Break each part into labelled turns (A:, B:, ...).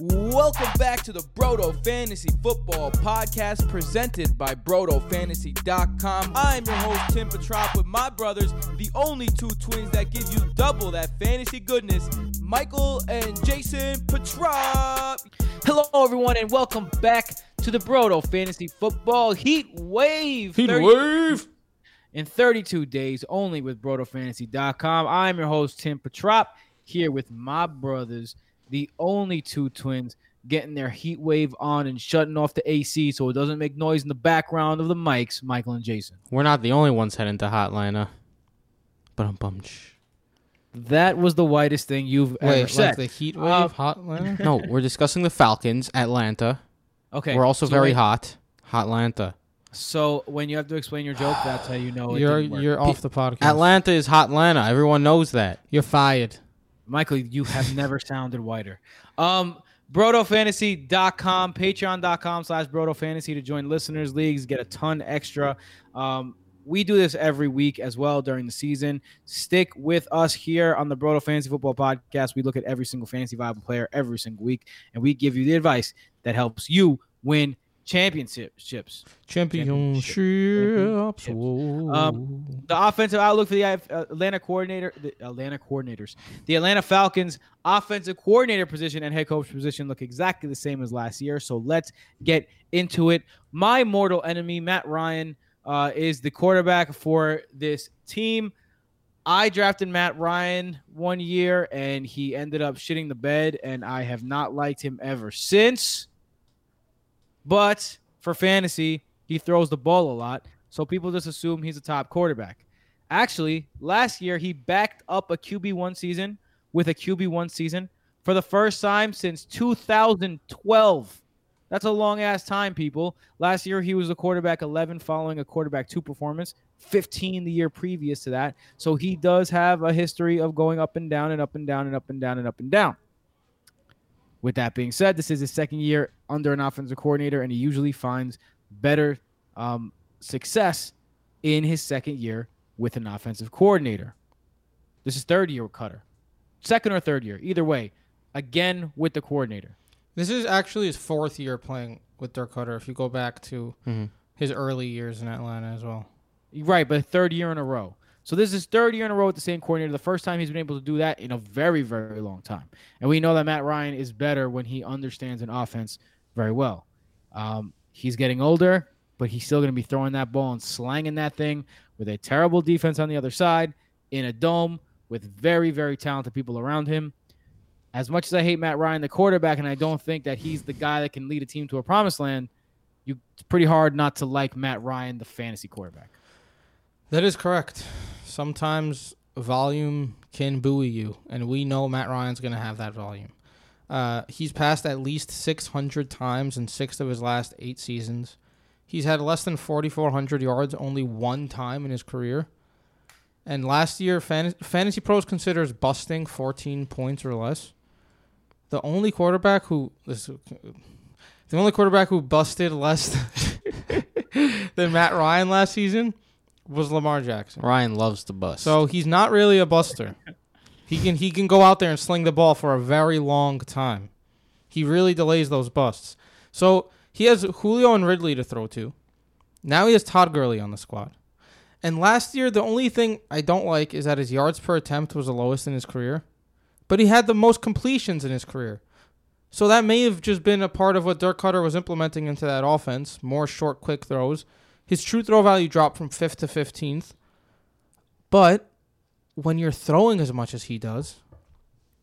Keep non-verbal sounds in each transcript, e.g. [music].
A: Welcome back to the Broto Fantasy Football Podcast presented by BrotoFantasy.com. I'm your host, Tim Petrop, with my brothers, the only two twins that give you double that fantasy goodness, Michael and Jason Petrop. Hello, everyone, and welcome back to the Broto Fantasy Football Heat Wave.
B: Heat
A: 30
B: wave.
A: in 32 days only with BrotoFantasy.com. I'm your host, Tim Petrop, here with my brothers, the only two twins getting their heat wave on and shutting off the AC so it doesn't make noise in the background of the mics, Michael and Jason.
B: We're not the only ones heading to Hotlanta. But um bum.
A: That was the whitest thing you've ever
C: Wait,
A: said.
C: like the heat wave,
A: Uh,
C: Hotlanta? [laughs]
B: No, we're discussing the Falcons, Atlanta.
A: okay.
B: We're also
A: so
B: very
A: wait,
B: hot. Hotlanta.
A: So when you have to explain your joke, that's how you know it
C: you're
A: didn't work.
C: you're off the podcast.
B: Atlanta is Hotlanta. Everyone knows that.
C: You're fired.
A: Michael, you have never sounded whiter. Um, BrotoFantasy.com, Patreon.com slash BrotoFantasy to join listeners leagues, get a ton extra. Um, we do this every week as well during the season. Stick with us here on the Broto Fantasy Football Podcast. We look at every single fantasy viable player every single week, and we give you the advice that helps you win championships.
C: Championships.
A: Um, the offensive outlook for the uh, Atlanta coordinator, the Atlanta coordinators, the Atlanta Falcons offensive coordinator position and head coach position look exactly the same as last year. So let's get into it. My mortal enemy, Matt Ryan, uh, is the quarterback for this team. I drafted Matt Ryan one year and he ended up shitting the bed, and I have not liked him ever since. But for fantasy, he throws the ball a lot, so people just assume he's a top quarterback. Actually, last year he backed up a QB1 season with a QB1 season for the first time since 2012. That's a long ass time, people. Last year he was a quarterback 11 following a quarterback 2 performance, 15 the year previous to that. So he does have a history of going up and down and up and down and up and down and up and down. With that being said, this is his second year under an offensive coordinator, and he usually finds better um, success in his second year with an offensive coordinator. This is third year with Koetter, second or third year, either way. Again with the coordinator.
C: This is actually his fourth year playing with Dirk Koetter. If you go back to
B: Mhm.
C: his early years in Atlanta as well.
A: Right, but third year in a row. So this is third year in a row with the same coordinator. The first time he's been able to do that in a very, very long time. And we know that Matt Ryan is better when he understands an offense very well. Um, he's getting older, but he's still going to be throwing that ball and slanging that thing with a terrible defense on the other side in a dome with very, very talented people around him. As much as I hate Matt Ryan, the quarterback, and I don't think that he's the guy that can lead a team to a promised land, you, it's pretty hard not to like Matt Ryan, the fantasy quarterback.
C: That is correct. Sometimes volume can buoy you, and we know Matt Ryan's going to have that volume. Uh, he's passed at least 600 times in six of his last eight seasons. He's had less than 4,400 yards only one time in his career. And last year, Fan- Fantasy Pros considers busting 14 points or less. The only quarterback who this, the only quarterback who busted less [laughs] than Matt Ryan last season was Lamar Jackson.
B: Ryan loves to bust.
C: So he's not really a buster. He can he can go out there and sling the ball for a very long time. He really delays those busts. So he has Julio and Ridley to throw to. Now he has Todd Gurley on the squad. And last year, the only thing I don't like is that his yards per attempt was the lowest in his career, but he had the most completions in his career. So that may have just been a part of what Dirk Koetter was implementing into that offense more short, quick throws. His true throw value dropped from 5th to 15th. But when you're throwing as much as he does,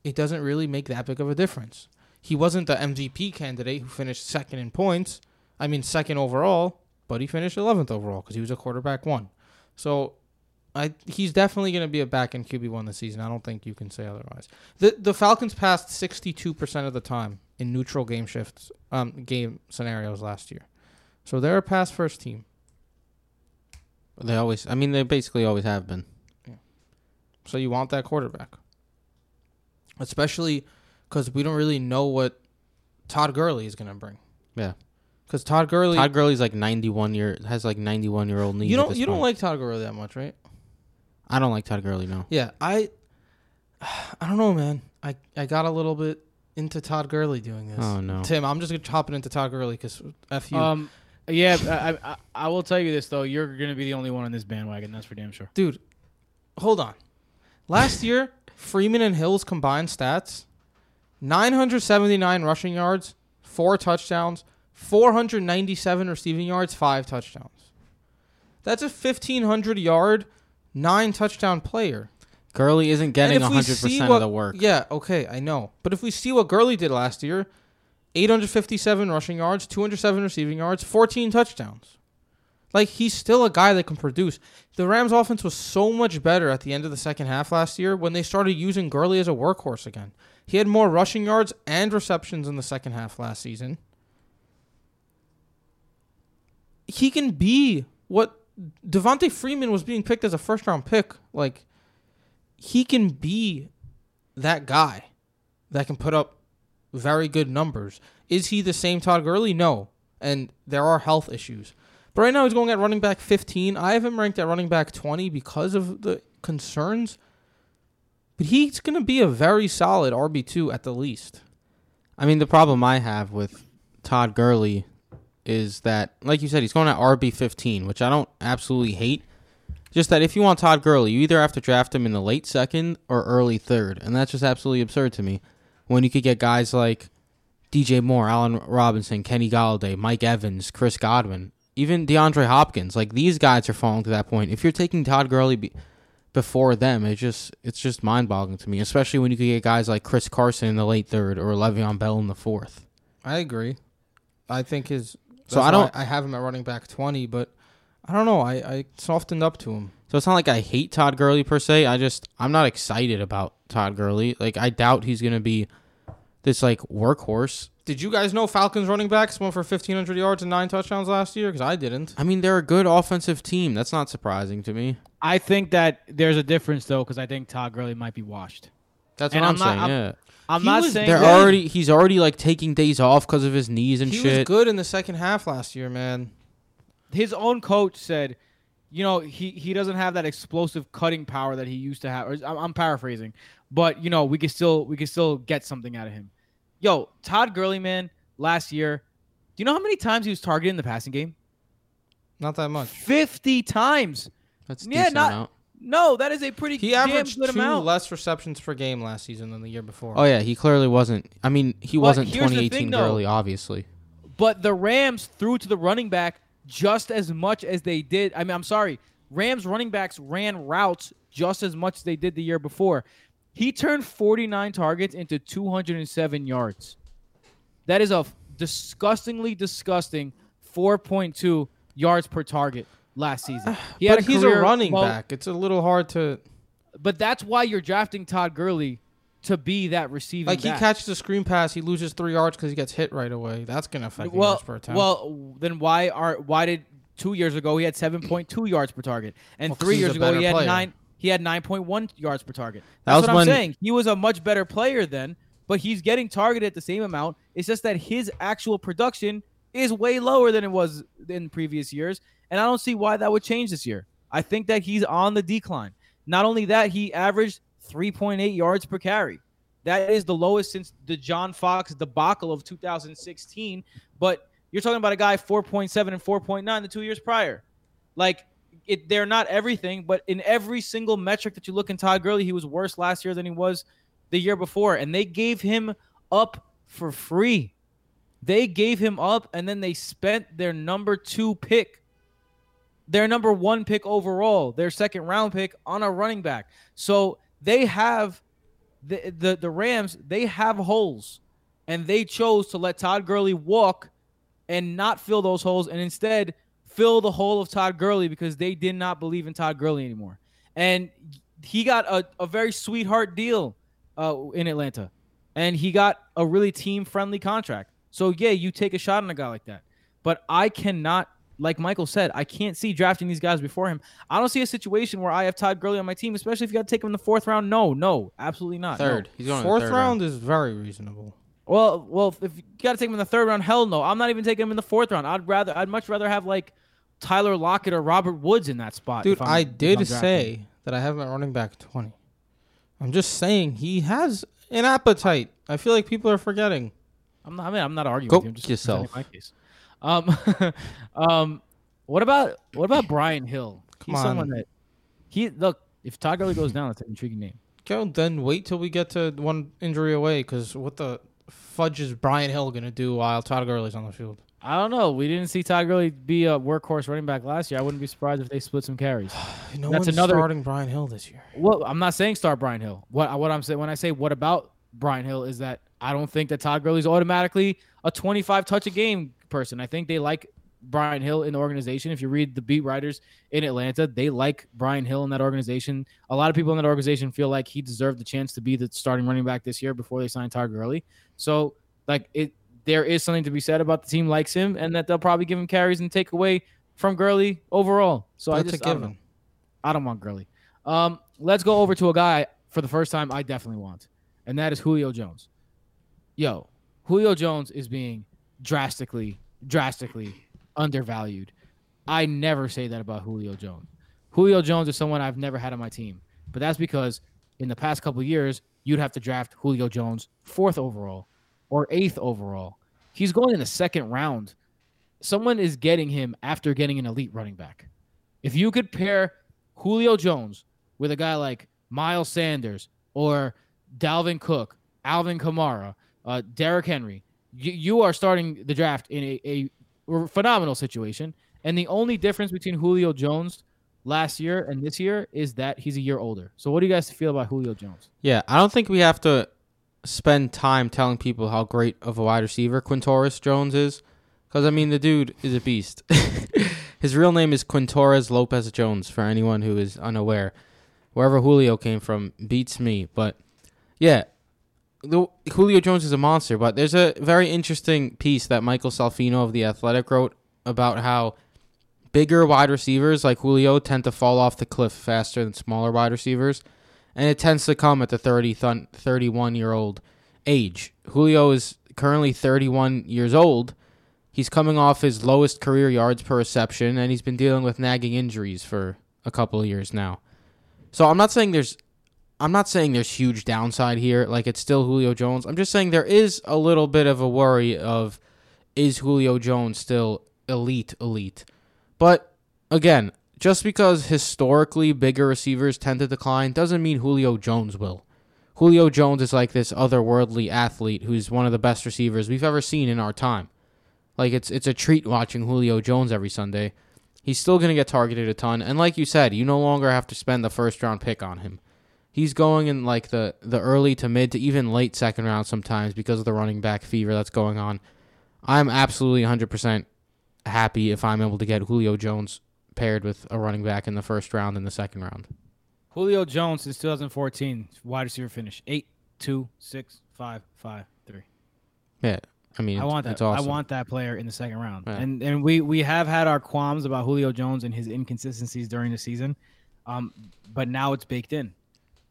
C: it doesn't really make that big of a difference. He wasn't the MVP candidate who finished second in points. I mean, second overall, but he finished 11th overall because he was a quarterback one. So I he's definitely going to be a back end QB one this season. I don't think you can say otherwise. The the Falcons passed 62% of the time in neutral game shifts um game scenarios last year. So they're a pass first team.
B: They always, I mean, they basically always have been. Yeah.
C: So you want that quarterback. Especially because we don't really know what Todd Gurley is going to bring.
B: Yeah.
C: Because Todd Gurley,
B: Todd Gurley's like 91 year, has like 91 year old knees.
C: you don't
B: this
C: you don't like Todd Gurley that much, right?
B: I don't like Todd Gurley, no.
C: Yeah, I [sighs] I don't know, man. I I got a little bit into Todd Gurley doing this.
B: Oh no.
C: Tim, I'm just gonna chop it into Todd Gurley because f you,
A: Um, yeah, I, I, I will tell you this though. You're gonna be the only one on this bandwagon. That's for damn sure.
C: dude. Hold on. Last year, Freeman and Hill's combined stats: 979 rushing yards, four touchdowns, 497 receiving yards, five touchdowns. That's a 1500 yard, nine touchdown player.
B: Gurley isn't getting
C: And if we
B: 100
C: see
B: percent
C: what-
B: of the work.
C: Yeah, okay, I know. But if we see what Gurley did last year, 857 rushing yards, 207 receiving yards, 14 touchdowns. Like he's still a guy that can produce. The Rams offense was so much better at the end of the second half last year when they started using Gurley as a workhorse again. He had more rushing yards and receptions in the second half last season. He can be what Devonta Freeman was being picked as a first round pick. Like he can be that guy that can put up very good numbers. Is he the same Todd Gurley? No. And there are health issues. But right now he's going at running back 15. I have him ranked at running back 20 because of the concerns. But he's going to be a very solid RB2 at the least.
B: I mean, the problem I have with Todd Gurley is that, like you said, he's going at RB 15, which I don't absolutely hate. Just that if you want Todd Gurley, you either have to draft him in the late second or early third, and that's just absolutely absurd to me. When you could get guys like DJ Moore, Allen Robinson, Kenny Golladay, Mike Evans, Chris Godwin, even DeAndre Hopkins, like these guys are falling to that point. If you're taking Todd Gurley be- before them, it just it's just mind-boggling to me, especially when you could get guys like Chris Carson in the late third or Le'Veon Bell in the fourth.
C: I agree. I think his.
B: So I don't-
C: I have him at running back 20, but I don't know. I, I softened up to him.
B: So it's not like I hate Todd Gurley per se. I just I'm not excited about Todd Gurley. Like I doubt he's gonna be this like workhorse.
C: Did you guys know Falcons running backs went for 1,500 yards and nine touchdowns last year? Because I didn't.
B: I mean, they're a good offensive team. That's not surprising to me.
A: I think that there's a difference though, because I think Todd Gurley might be washed.
B: That's
A: And
B: what I'm,
A: I'm not-
B: saying.
A: I'm-
B: yeah,
A: I'm
C: He
A: not
C: was
A: saying
B: they're
A: that-
B: already he's already like taking days off because of his knees and
C: He
B: shit.
C: was good in the second half last year, man.
A: his own coach said, you know, he he doesn't have that explosive cutting power that he used to have. Or, I'm, I'm paraphrasing, but you know, we could still we could still get something out of him. Yo, Todd Gurley, man, last year, do you know how many times he was targeted in the passing game?
C: Not that much.
A: Fifty times.
B: That's
A: Yeah,
B: decent
A: not-
B: amount.
A: No, that is a pretty
C: He
A: damn
C: averaged two
A: amount.
C: less receptions per game last season than the year before.
B: Oh yeah, he clearly wasn't. I mean, he
A: But
B: wasn't 2018
A: thing, though.
B: Gurley, obviously.
A: But the Rams threw to the running back just as much as they did. I mean, I'm sorry. Rams running backs ran routes just as much as they did the year before. He turned 49 targets into 207 yards. That is a disgustingly disgusting 4.2 yards per target last season. Uh, he had
C: but he's a running
A: low-
C: back. It's a little hard to
A: But that's why you're drafting Todd Gurley to be that receiving
C: like. He catches a screen pass, he loses three yards because he gets hit right away. That's gonna affect
A: well,
C: yards per attempt.
A: well, then why are why did two years ago he had seven point two yards per target, and
C: Well,
A: three years ago he had
C: player.
A: nine he had nine point one yards per target.
B: That
A: That's
B: was
A: what I'm saying. He was a much better player then, but he's getting targeted at the same amount. It's just that his actual production is way lower than it was in previous years, and I don't see why that would change this year. I think that he's on the decline. Not only that, he averaged 3.8 yards per carry. That is the lowest since the John Fox debacle of 2016. But you're talking about a guy 4.7 and 4.9 the two years prior. Like it, they're not everything, but in every single metric that you look in Todd Gurley, he was worse last year than he was the year before, and they gave him up for free. They gave him up, and then they spent their number two pick, their number one pick overall, their second round pick on a running back. So they have the the, the Rams. They have holes, and they chose to let Todd Gurley walk and not fill those holes, and instead fill the hole of Todd Gurley because they did not believe in Todd Gurley anymore. And he got a, a very sweetheart deal uh, in Atlanta, and he got a really team friendly contract. So yeah, you take a shot on a guy like that, but I cannot. Like Michael said, I can't see drafting these guys before him. I don't see a situation where I have Todd Gurley on my team, especially if you got to take him in the fourth round. No, no, absolutely not. no.
B: Third. He's going
C: Fourth
B: third
C: round is very reasonable.
A: Well, well, if you got to take him in the third round, hell no. I'm not even taking him in the fourth round. I'd rather, I'd much rather have like Tyler Lockett or Robert Woods in that spot.
C: Dude,
A: I'm-
C: I
A: if
C: did say that I have my running back 20. I'm just saying he has an appetite. I feel like people are forgetting.
A: I'm not. I mean, I'm not arguing
B: Go
A: with you. I'm just
B: yourself.
A: my case. Um, [laughs] um, what about what about Brian Hill?
C: Come
A: He's
C: on.
A: someone that he look. If Todd Gurley goes down, that's an intriguing name.
C: Go then wait till we get to one injury away because what the fudge is Brian Hill gonna do while Todd Gurley's on the field?
A: I don't know. We didn't see Todd Gurley be a workhorse running back last year. I wouldn't be surprised if they split some carries. [sighs]
C: No
A: That's
C: one's
A: another-
C: starting Brian Hill this year.
A: Well, I'm not saying start Brian Hill. What what I'm saying when I say what about Brian Hill is that I don't think that Todd Gurley's automatically a 25 touch a game person. I think they like Brian Hill in the organization. If you read the beat writers in Atlanta, they like Brian Hill in that organization. A lot of people in that organization feel like he deserved the chance to be the starting running back this year before they signed Todd Gurley. So like it there is something to be said about the team likes him and that they'll probably give him carries and take away from Gurley overall. So I
C: That's
A: just
C: a
A: I don't I don't want Gurley. Um, let's go over to a guy for the first time I definitely want, and that is Julio Jones. Yo, Julio Jones is being drastically, drastically undervalued. I never say that about Julio Jones. Julio Jones is someone I've never had on my team, but that's because in the past couple years, you'd have to draft Julio Jones fourth overall or eighth overall. He's going in the second round. Someone is getting him after getting an elite running back. If you could pair Julio Jones with a guy like Miles Sanders or Dalvin Cook, Alvin Kamara, uh, Derrick Henry, you, you are starting the draft in a, a phenomenal situation. And the only difference between Julio Jones last year and this year is that he's a year older. So, what do you guys feel about Julio Jones?
B: Yeah, I don't think we have to spend time telling people how great of a wide receiver Quintorris Jones is, because I mean the dude is a beast. [laughs] His real name is Quintorris Lopez Jones. For anyone who is unaware, wherever Julio came from beats me. But yeah, the, Julio Jones is a monster. But there's a very interesting piece that Michael Salfino of the Athletic wrote about how bigger wide receivers like Julio tend to fall off the cliff faster than smaller wide receivers and it tends to come at the 30 thun- 31 year old age. Julio is currently 31 years old. He's coming off his lowest career yards per reception and he's been dealing with nagging injuries for a couple of years now. So I'm not saying there's I'm not saying there's huge downside here like it's still Julio Jones. I'm just saying there is a little bit of a worry of is Julio Jones still elite elite. But again, just because historically bigger receivers tend to decline doesn't mean Julio Jones will. Julio Jones is like this otherworldly athlete who's one of the best receivers we've ever seen in our time. Like it's it's a treat watching Julio Jones every Sunday. He's still going to get targeted a ton and like you said, you no longer have to spend the first round pick on him. He's going in like the the early to mid to even late second round sometimes because of the running back fever that's going on. I'm absolutely 100% happy if I'm able to get Julio Jones paired with a running back in the first round and the second round.
A: Julio Jones since 2014, wide receiver finish eight, two, six, five, five, three.
B: Yeah, I mean,
A: I want that.
B: Awesome.
A: I want that player in the second round.
B: Yeah.
A: And and we we have had our qualms about Julio Jones and his inconsistencies during the season, um, but now it's baked in.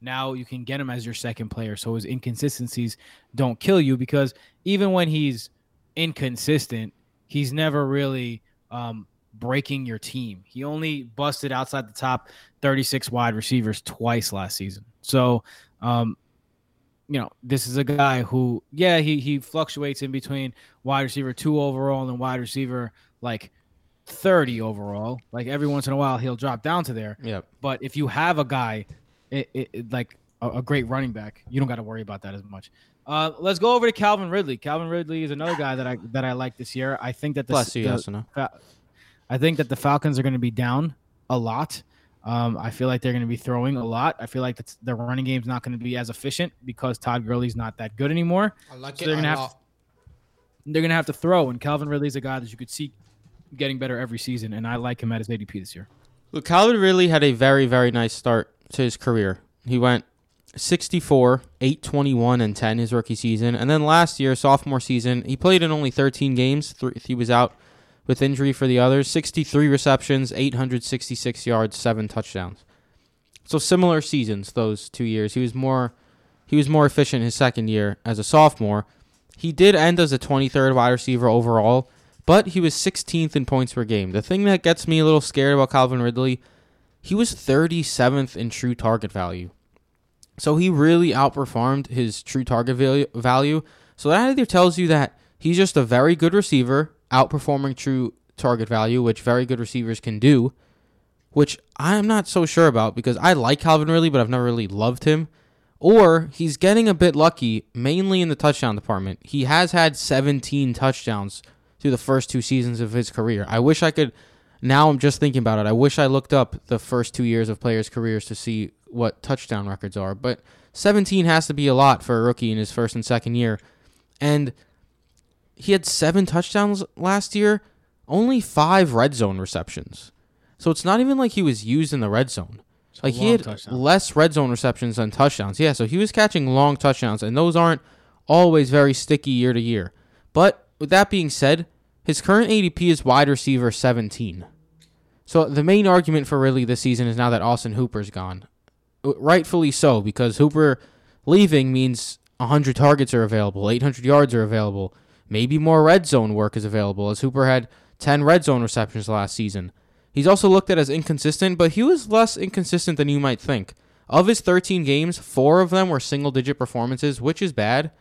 A: Now you can get him as your second player, so his inconsistencies don't kill you because even when he's inconsistent, he's never really um, breaking your team. He only busted outside the top 36 wide receivers twice last season. So, um, you know, this is a guy who, yeah, he he fluctuates in between wide receiver two overall and wide receiver like 30 overall. Like every once in a while, he'll drop down to there.
B: Yep.
A: But if you have a guy, it, it, it- like a, a great running back, you don't got to worry about that as much. Uh, let's go over to Calvin Ridley. Calvin Ridley is another guy that I that I like this year. I think that the,
B: Bless you,
A: the-
B: yes or no?
A: I think that the Falcons are going to be down a lot. Um, I feel like they're going to be throwing a lot. I feel like that's, the running game's not going to be as efficient because Todd Gurley's not that good anymore.
C: I like
A: So they're gonna have They're going to have to throw, and Calvin Ridley's a guy that you could see getting better every season, and I like him at his ADP this year.
B: Look, Calvin Ridley had a very, very nice start to his career. He went 64, 821, and 10 his rookie season. And then last year, sophomore season, he played in only 13 games. Three, he was out with injury for the others. 63 receptions, 866 yards, seven touchdowns. So similar seasons those two years. He was more he was more efficient his second year as a sophomore. He did end as a 23rd wide receiver overall, but he was 16th in points per game. The thing that gets me a little scared about Calvin Ridley, he was 37th in true target value. So he really outperformed his true target value-. So that either tells you that he's just a very good receiver, outperforming true target value, which very good receivers can do, which I'm not so sure about because I like Calvin Ridley, but I've never really loved him. Or he's getting a bit lucky, mainly in the touchdown department. He has had 17 touchdowns through the first two seasons of his career. I wish I could. Now I'm just thinking about it. I wish I looked up the first two years of players' careers to see what touchdown records are. But 17 has to be a lot for a rookie in his first and second year. And he had seven touchdowns last year, only five red zone receptions. So it's not even like he was used in the red zone.
A: So
B: Like he had
A: touchdown.
B: less red zone receptions than touchdowns. Yeah, so he was catching long touchdowns, and those aren't always very sticky year to year. But with that being said, his current ADP is wide receiver 17. So the main argument for Ridley this season is now that Austin Hooper's gone. Uh, Rightfully so, because Hooper leaving means 100 targets are available, 800 yards are available, maybe more red zone work is available, as Hooper had 10 red zone receptions last season. He's also looked at as inconsistent, but he was less inconsistent than you might think. Of his 13 games, four of them were single digit performances, which is bad,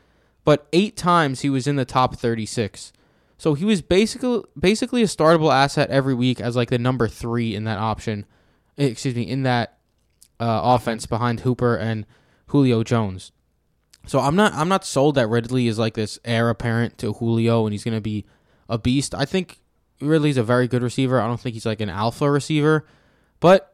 B: but eight times he was in the top 36. So he was basically basically a startable asset every week as like the number three in that option, eh, excuse me, in that uh, offense behind Hooper and Julio Jones. So I'm not I'm not sold that Ridley is like this heir apparent to Julio and he's gonna be a beast. I think Ridley's a very good receiver. I don't think he's like an alpha receiver, but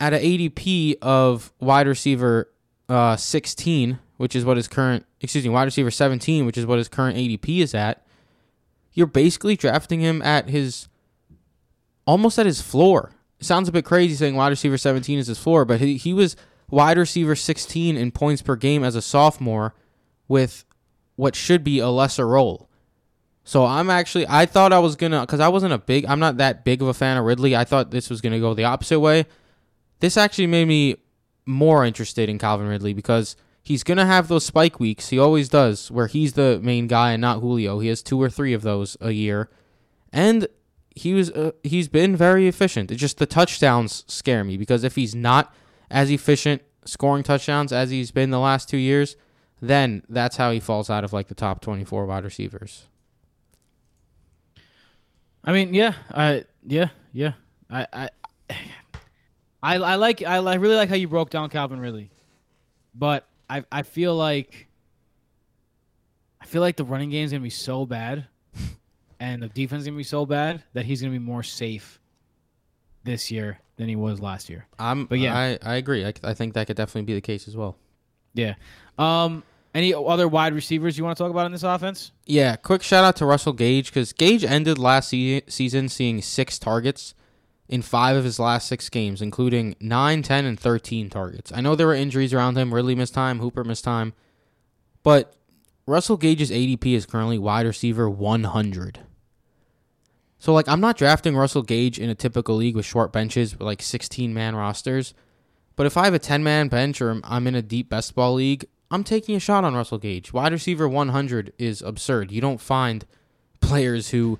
B: at an ADP of wide receiver uh, 16, which is what his current excuse me wide receiver 17, which is what his current ADP is at, you're basically drafting him at his almost at his floor. It sounds a bit crazy saying wide receiver 17 is his floor, but he, he was wide receiver 16 in points per game as a sophomore with what should be a lesser role. So I'm actually I thought I was gonna because I wasn't a big I'm not that big of a fan of Ridley. I thought this was gonna go the opposite way. This actually made me more interested in Calvin Ridley because he's gonna have those spike weeks. He always does, where he's the main guy and not Julio. He has two or three of those a year, and he was uh, he's been very efficient. It's just the touchdowns scare me because if he's not as efficient scoring touchdowns as he's been the last two years, then that's how he falls out of like the top 24 wide receivers.
A: I mean, yeah, I yeah, yeah. I I [sighs] I, I like I, li- really like how you broke down Calvin Ridley, but I I feel like I feel like the running game is gonna be so bad, and the defense is gonna be so bad that he's gonna be more safe this year than he was last year.
B: I'm,
A: But yeah.
B: I, I agree. I, I think that could definitely be the case as well.
A: Yeah. Um. Any other wide receivers you want to talk about in this offense?
B: Yeah, quick shout out to Russell Gage because Gage ended last se- season seeing six targets in five of his last six games, including 9, 10, and 13 targets. I know there were injuries around him. Ridley missed time, Hooper missed time. But Russell Gage's ADP is currently wide receiver 100. So, like, I'm not drafting Russell Gage in a typical league with short benches with like 16 man rosters. But if I have a 10 man bench or I'm in a deep best ball league, I'm taking a shot on Russell Gage. Wide receiver 100 is absurd. You don't find players who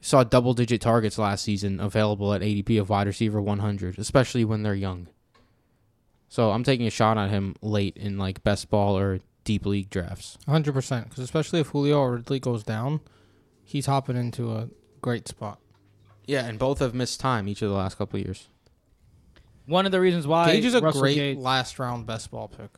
B: saw double digit targets last season available at ADP of wide receiver 100, especially when they're young. So I'm taking a shot on him late in like best ball or deep league drafts.
C: 100%. Because especially if Julio or Ridley goes down, he's hopping into a great spot.
B: Yeah, and both have missed time each of the last couple of years.
A: One of the reasons why
C: Gage is a
A: Russell
C: great
A: Gage,
C: last round best ball pick.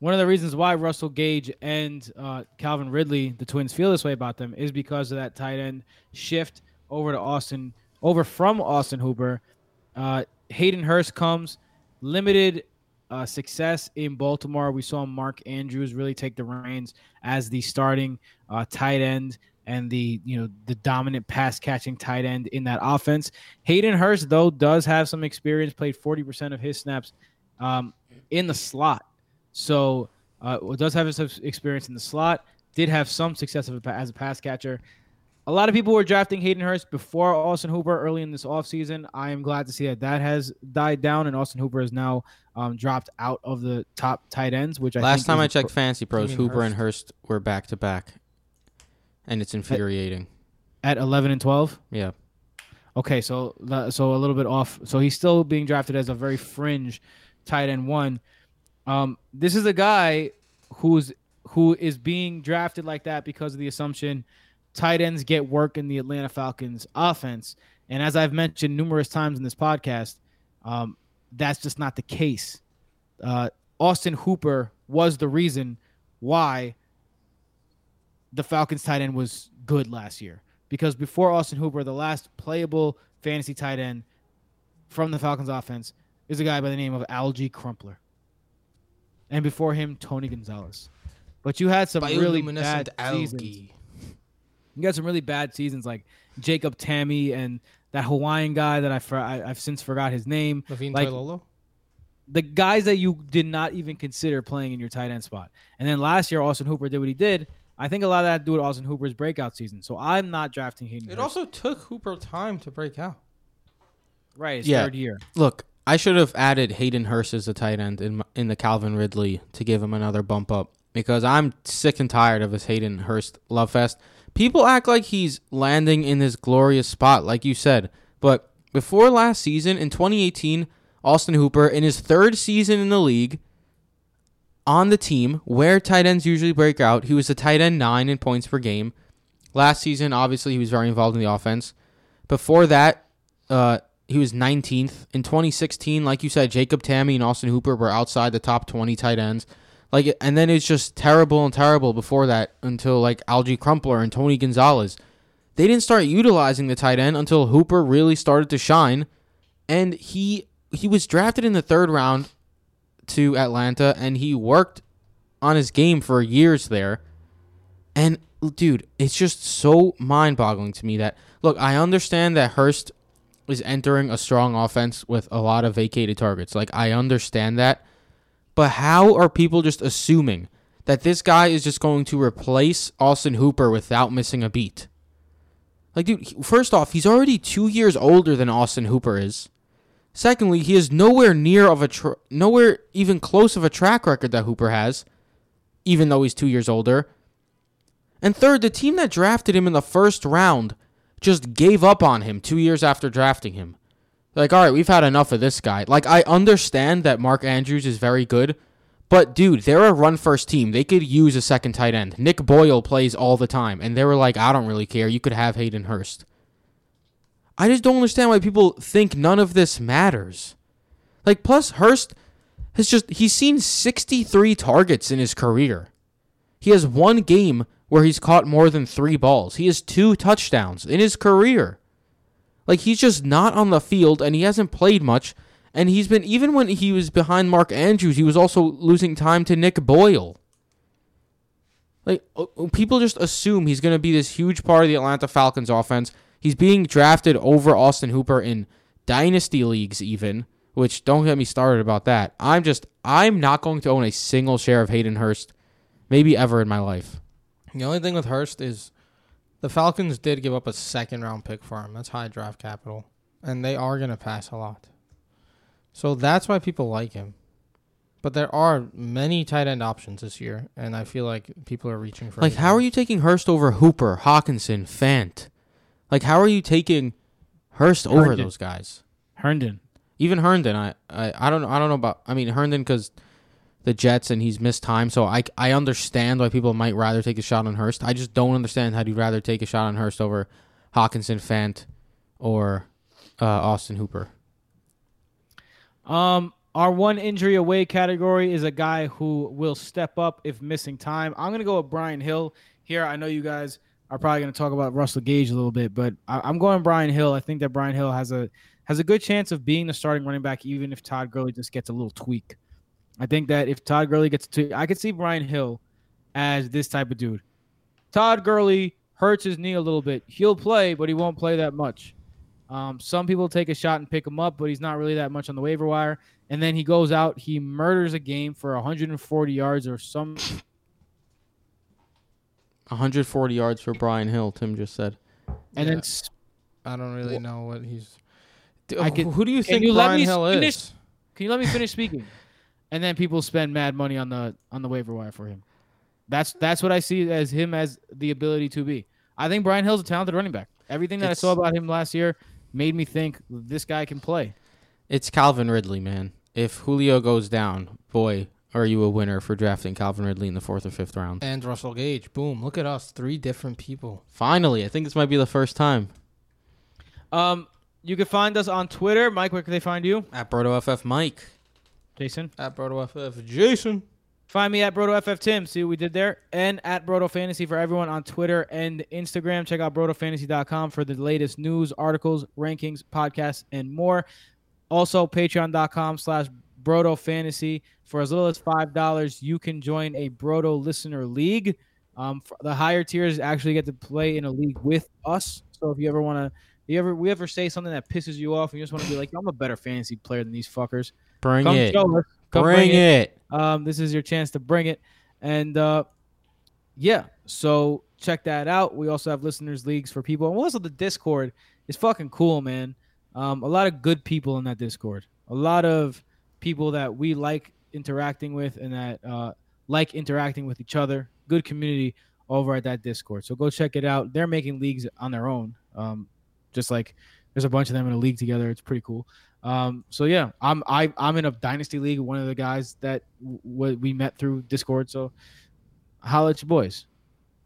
A: One of the reasons why Russell Gage and uh, Calvin Ridley, the Twins, feel this way about them is because of that tight end shift over to Austin, over from Austin Hooper. Uh, Hayden Hurst comes limited uh, success in Baltimore. We saw Mark Andrews really take the reins as the starting uh, tight end and the you know the dominant pass catching tight end in that offense. Hayden Hurst though does have some experience, played forty percent of his snaps um, in the slot. So uh, does have some experience in the slot. Did have some success as a pass catcher. A lot of people were drafting Hayden Hurst before Austin Hooper early in this offseason. I am glad to see that that has died down, and Austin Hooper is now um, dropped out of the top tight ends. Which I
B: Last time I checked
A: pro-
B: Fantasy Pros, Hooper and
C: Hurst?
B: Hurst were back to back, and it's infuriating.
A: at eleven and twelve.
B: Yeah,
A: Okay, so so a little bit off. So he's still being drafted as a very fringe tight end one. Um, this is a guy who's who is being drafted like that because of the assumption tight ends get work in the Atlanta Falcons offense. And as I've mentioned numerous times in this podcast, um, that's just not the case. Uh, Austin Hooper was the reason why the Falcons tight end was good last year. Because before Austin Hooper, the last playable fantasy tight end from the Falcons offense is a guy by the name of Alge Crumpler. And before him, Tony Gonzalez. But you had some really bad seasons. You got some really bad seasons like Jacob Tamme and that Hawaiian guy that I, for, I have since forgot his name.
C: Levine
A: like,
C: Toilolo?
A: the guys that you did not even consider playing in your tight end spot. And then last year, Austin Hooper did what he did. I think a lot of that had to do with Austin Hooper's breakout season. So I'm not drafting Hayden.
C: It
A: Hurst.
C: also took Hooper time to break out.
A: right his
B: Yeah.
A: third year.
B: Look, I should have added Hayden Hurst as a tight end in in the Calvin Ridley to give him another bump up because I'm sick and tired of this Hayden Hurst love fest. People act like he's landing in this glorious spot, like you said, but before last season in 2018, Austin Hooper in his third season in the league on the team where tight ends usually break out, he was a tight end nine in points per game. Last season, obviously, he was very involved in the offense. Before that, uh, he was 19th in 2016. Like you said, Jacob Tamme and Austin Hooper were outside the top 20 tight ends. Like, and then it's just terrible and terrible before that until like Alge Crumpler and Tony Gonzalez. They didn't start utilizing the tight end until Hooper really started to shine, and he he was drafted in the third round to Atlanta, and he worked on his game for years there. And dude, it's just so mind-boggling to me that look, I understand that Hurst is entering a strong offense with a lot of vacated targets. Like I understand that. But how are people just assuming that this guy is just going to replace Austin Hooper without missing a beat? Like dude, first off, he's already 2 years older than Austin Hooper is. Secondly, he is nowhere near of a tr- nowhere even close of a track record that Hooper has, even though he's 2 years older. And third, the team that drafted him in the first round just gave up on him two years after drafting him. Like, all right, we've had enough of this guy. Like, I understand that Mark Andrews is very good, but dude, they're a run first team. They could use a second tight end. Nick Boyle plays all the time, and they were like, I don't really care. You could have Hayden Hurst. I just don't understand why people think none of this matters. Like, plus, Hurst has just, he's seen 63 targets in his career. He has one game where he's caught more than three balls. He has two touchdowns in his career. Like he's just not on the field and he hasn't played much. And he's been even when he was behind Mark Andrews, he was also losing time to Nick Boyle. Like people just assume he's going to be this huge part of the Atlanta Falcons offense. He's being drafted over Austin Hooper in dynasty leagues even, which don't get me started about that. I'm just I'm not going to own a single share of Hayden Hurst maybe ever in my life.
C: The only thing with Hurst is the Falcons did give up a second round pick for him. That's high draft capital. And they are going to pass a lot. So that's why people like him. But there are many tight end options this year, and I feel like people are reaching for.
B: Like,
C: Hayden
B: how are you taking Hurst over Hooper, Hockenson, Fant? Like, how are you taking Hurst over those guys?
A: Herndon.
B: Even Herndon, I, I, I don't know. I don't know about. I mean, Herndon because the Jets and he's missed time, so I, I understand why people might rather take a shot on Hurst. I just don't understand how you'd rather take a shot on Hurst over Hockenson, Fant, or uh, Austin Hooper.
A: Um, our one injury away category is a guy who will step up if missing time. I'm gonna go with Brian Hill here. I know you guys are probably gonna talk about Russell Gage a little bit, but I, I'm going Brian Hill. I think that Brian Hill has a has a good chance of being the starting running back, even if Todd Gurley just gets a little tweak. I think that if Todd Gurley gets to, I could see Brian Hill as this type of dude. Todd Gurley hurts his knee a little bit. He'll play, but he won't play that much. Um, some people take a shot and pick him up, but he's not really that much on the waiver wire. And then he goes out, he murders a game for 140 yards or some.
B: 140 yards for Brian Hill. Tim just said.
A: And
C: Yeah.
A: then s-
C: I don't really know what he's. D-
A: I
C: who-
A: can-
C: who do you think
A: you let
C: Brian
A: me
C: Hill
A: finish?
C: is?
A: can you let me finish speaking? And then people spend mad money on the on the waiver wire for him. That's that's what I see as him as the ability to be. I think Brian Hill's a talented running back. Everything that
B: It's-
A: I saw about him last year made me think this guy can play.
B: It's Calvin Ridley, man. If Julio goes down, boy, are you a winner for drafting Calvin Ridley in the fourth or fifth round?
C: And Russell Gage. Boom. Look at us. Three different people.
B: Finally, I think this might be the first time.
A: Um, you can find us on Twitter. Mike, where can they find you?
B: At BrotoFF Mike.
A: Jason.
C: At BrotoFF. Jason.
A: Find me at BrotoFF Tim. See what we did there. And at Broto Fantasy for everyone on Twitter and Instagram. Check out BrotoFantasy.com for the latest news, articles, rankings, podcasts, and more. Also, Patreon.com slash Broto Fantasy. For as little as $5, you can join a Broto Listener League. Um, for the higher tiers actually get to play in a league with us. So if you ever want to, you ever we ever say something that pisses you off and you just want to be like, I'm a better fantasy player than these fuckers.
B: Bring
A: Come
B: it.
A: show us. Come
B: Bring it.
A: um, this is your chance to bring it. And uh, yeah, so check that out. We also have listeners leagues for people. And also the Discord is fucking cool, man. Um, a lot of good people in that Discord. A lot of people that we like interacting with and that uh, like interacting with each other. Good community over at that Discord. So go check it out. They're making leagues on their own. Um, just like there's a bunch of them in a league together. It's pretty cool. Um, so yeah, I'm I, I'm in a dynasty league. One of the guys that w- we met through Discord. So holla at your boys.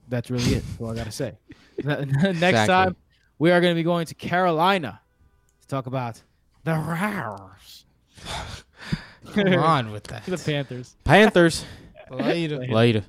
A: That's really it. That's all I gotta say. [laughs] [laughs] Next
B: Exactly.
A: time we are going to be going to Carolina to talk about the Rares. [sighs]
C: Come on with [laughs] that.
A: the Panthers.
B: Panthers.
C: Later.
B: Later.